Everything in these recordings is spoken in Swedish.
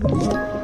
you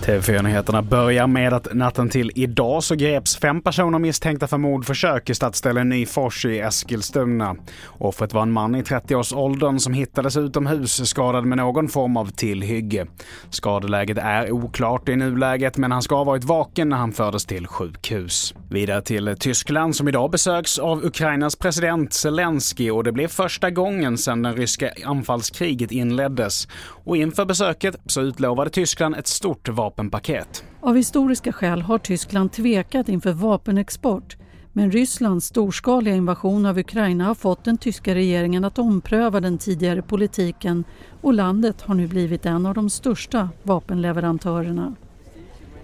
TV4-nyheterna börjar med att natten till idag så greps fem personer misstänkta för mordförsök i stadsdelen Nyfors i Eskilstuna. Offret var en man i 30-årsåldern som hittades utomhus skadad med någon form av tillhygge. Skadeläget är oklart i nuläget men han ska ha varit vaken när han fördes till sjukhus. Vidare till Tyskland som idag besöks av Ukrainas president Zelensky och det blev första gången sedan det ryska anfallskriget inleddes. Och inför besöket så utlovade Tyskland ett stort vapenpaket. Av historiska skäl har Tyskland tvekat inför vapenexport men Rysslands storskaliga invasion av Ukraina har fått den tyska regeringen att ompröva den tidigare politiken och landet har nu blivit en av de största vapenleverantörerna.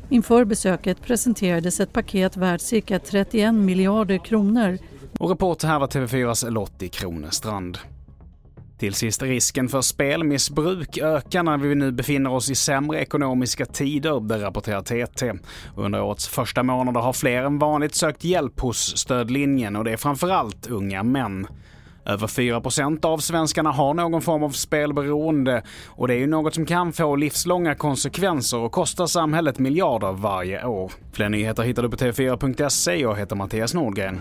Inför besöket presenterades ett paket värt cirka 31 miljarder kronor. Och reporter här var TV4s Lottie Kronestrand. Till sist, risken för spelmissbruk ökar när vi nu befinner oss i sämre ekonomiska tider, det rapporterar TT. Under årets första månader har fler än vanligt sökt hjälp hos stödlinjen och det är framförallt unga män. Över 4% av svenskarna har någon form av spelberoende och det är ju något som kan få livslånga konsekvenser och kosta samhället miljarder varje år. Fler nyheter hittar du på tv4.se. Jag heter Mattias Nordgren.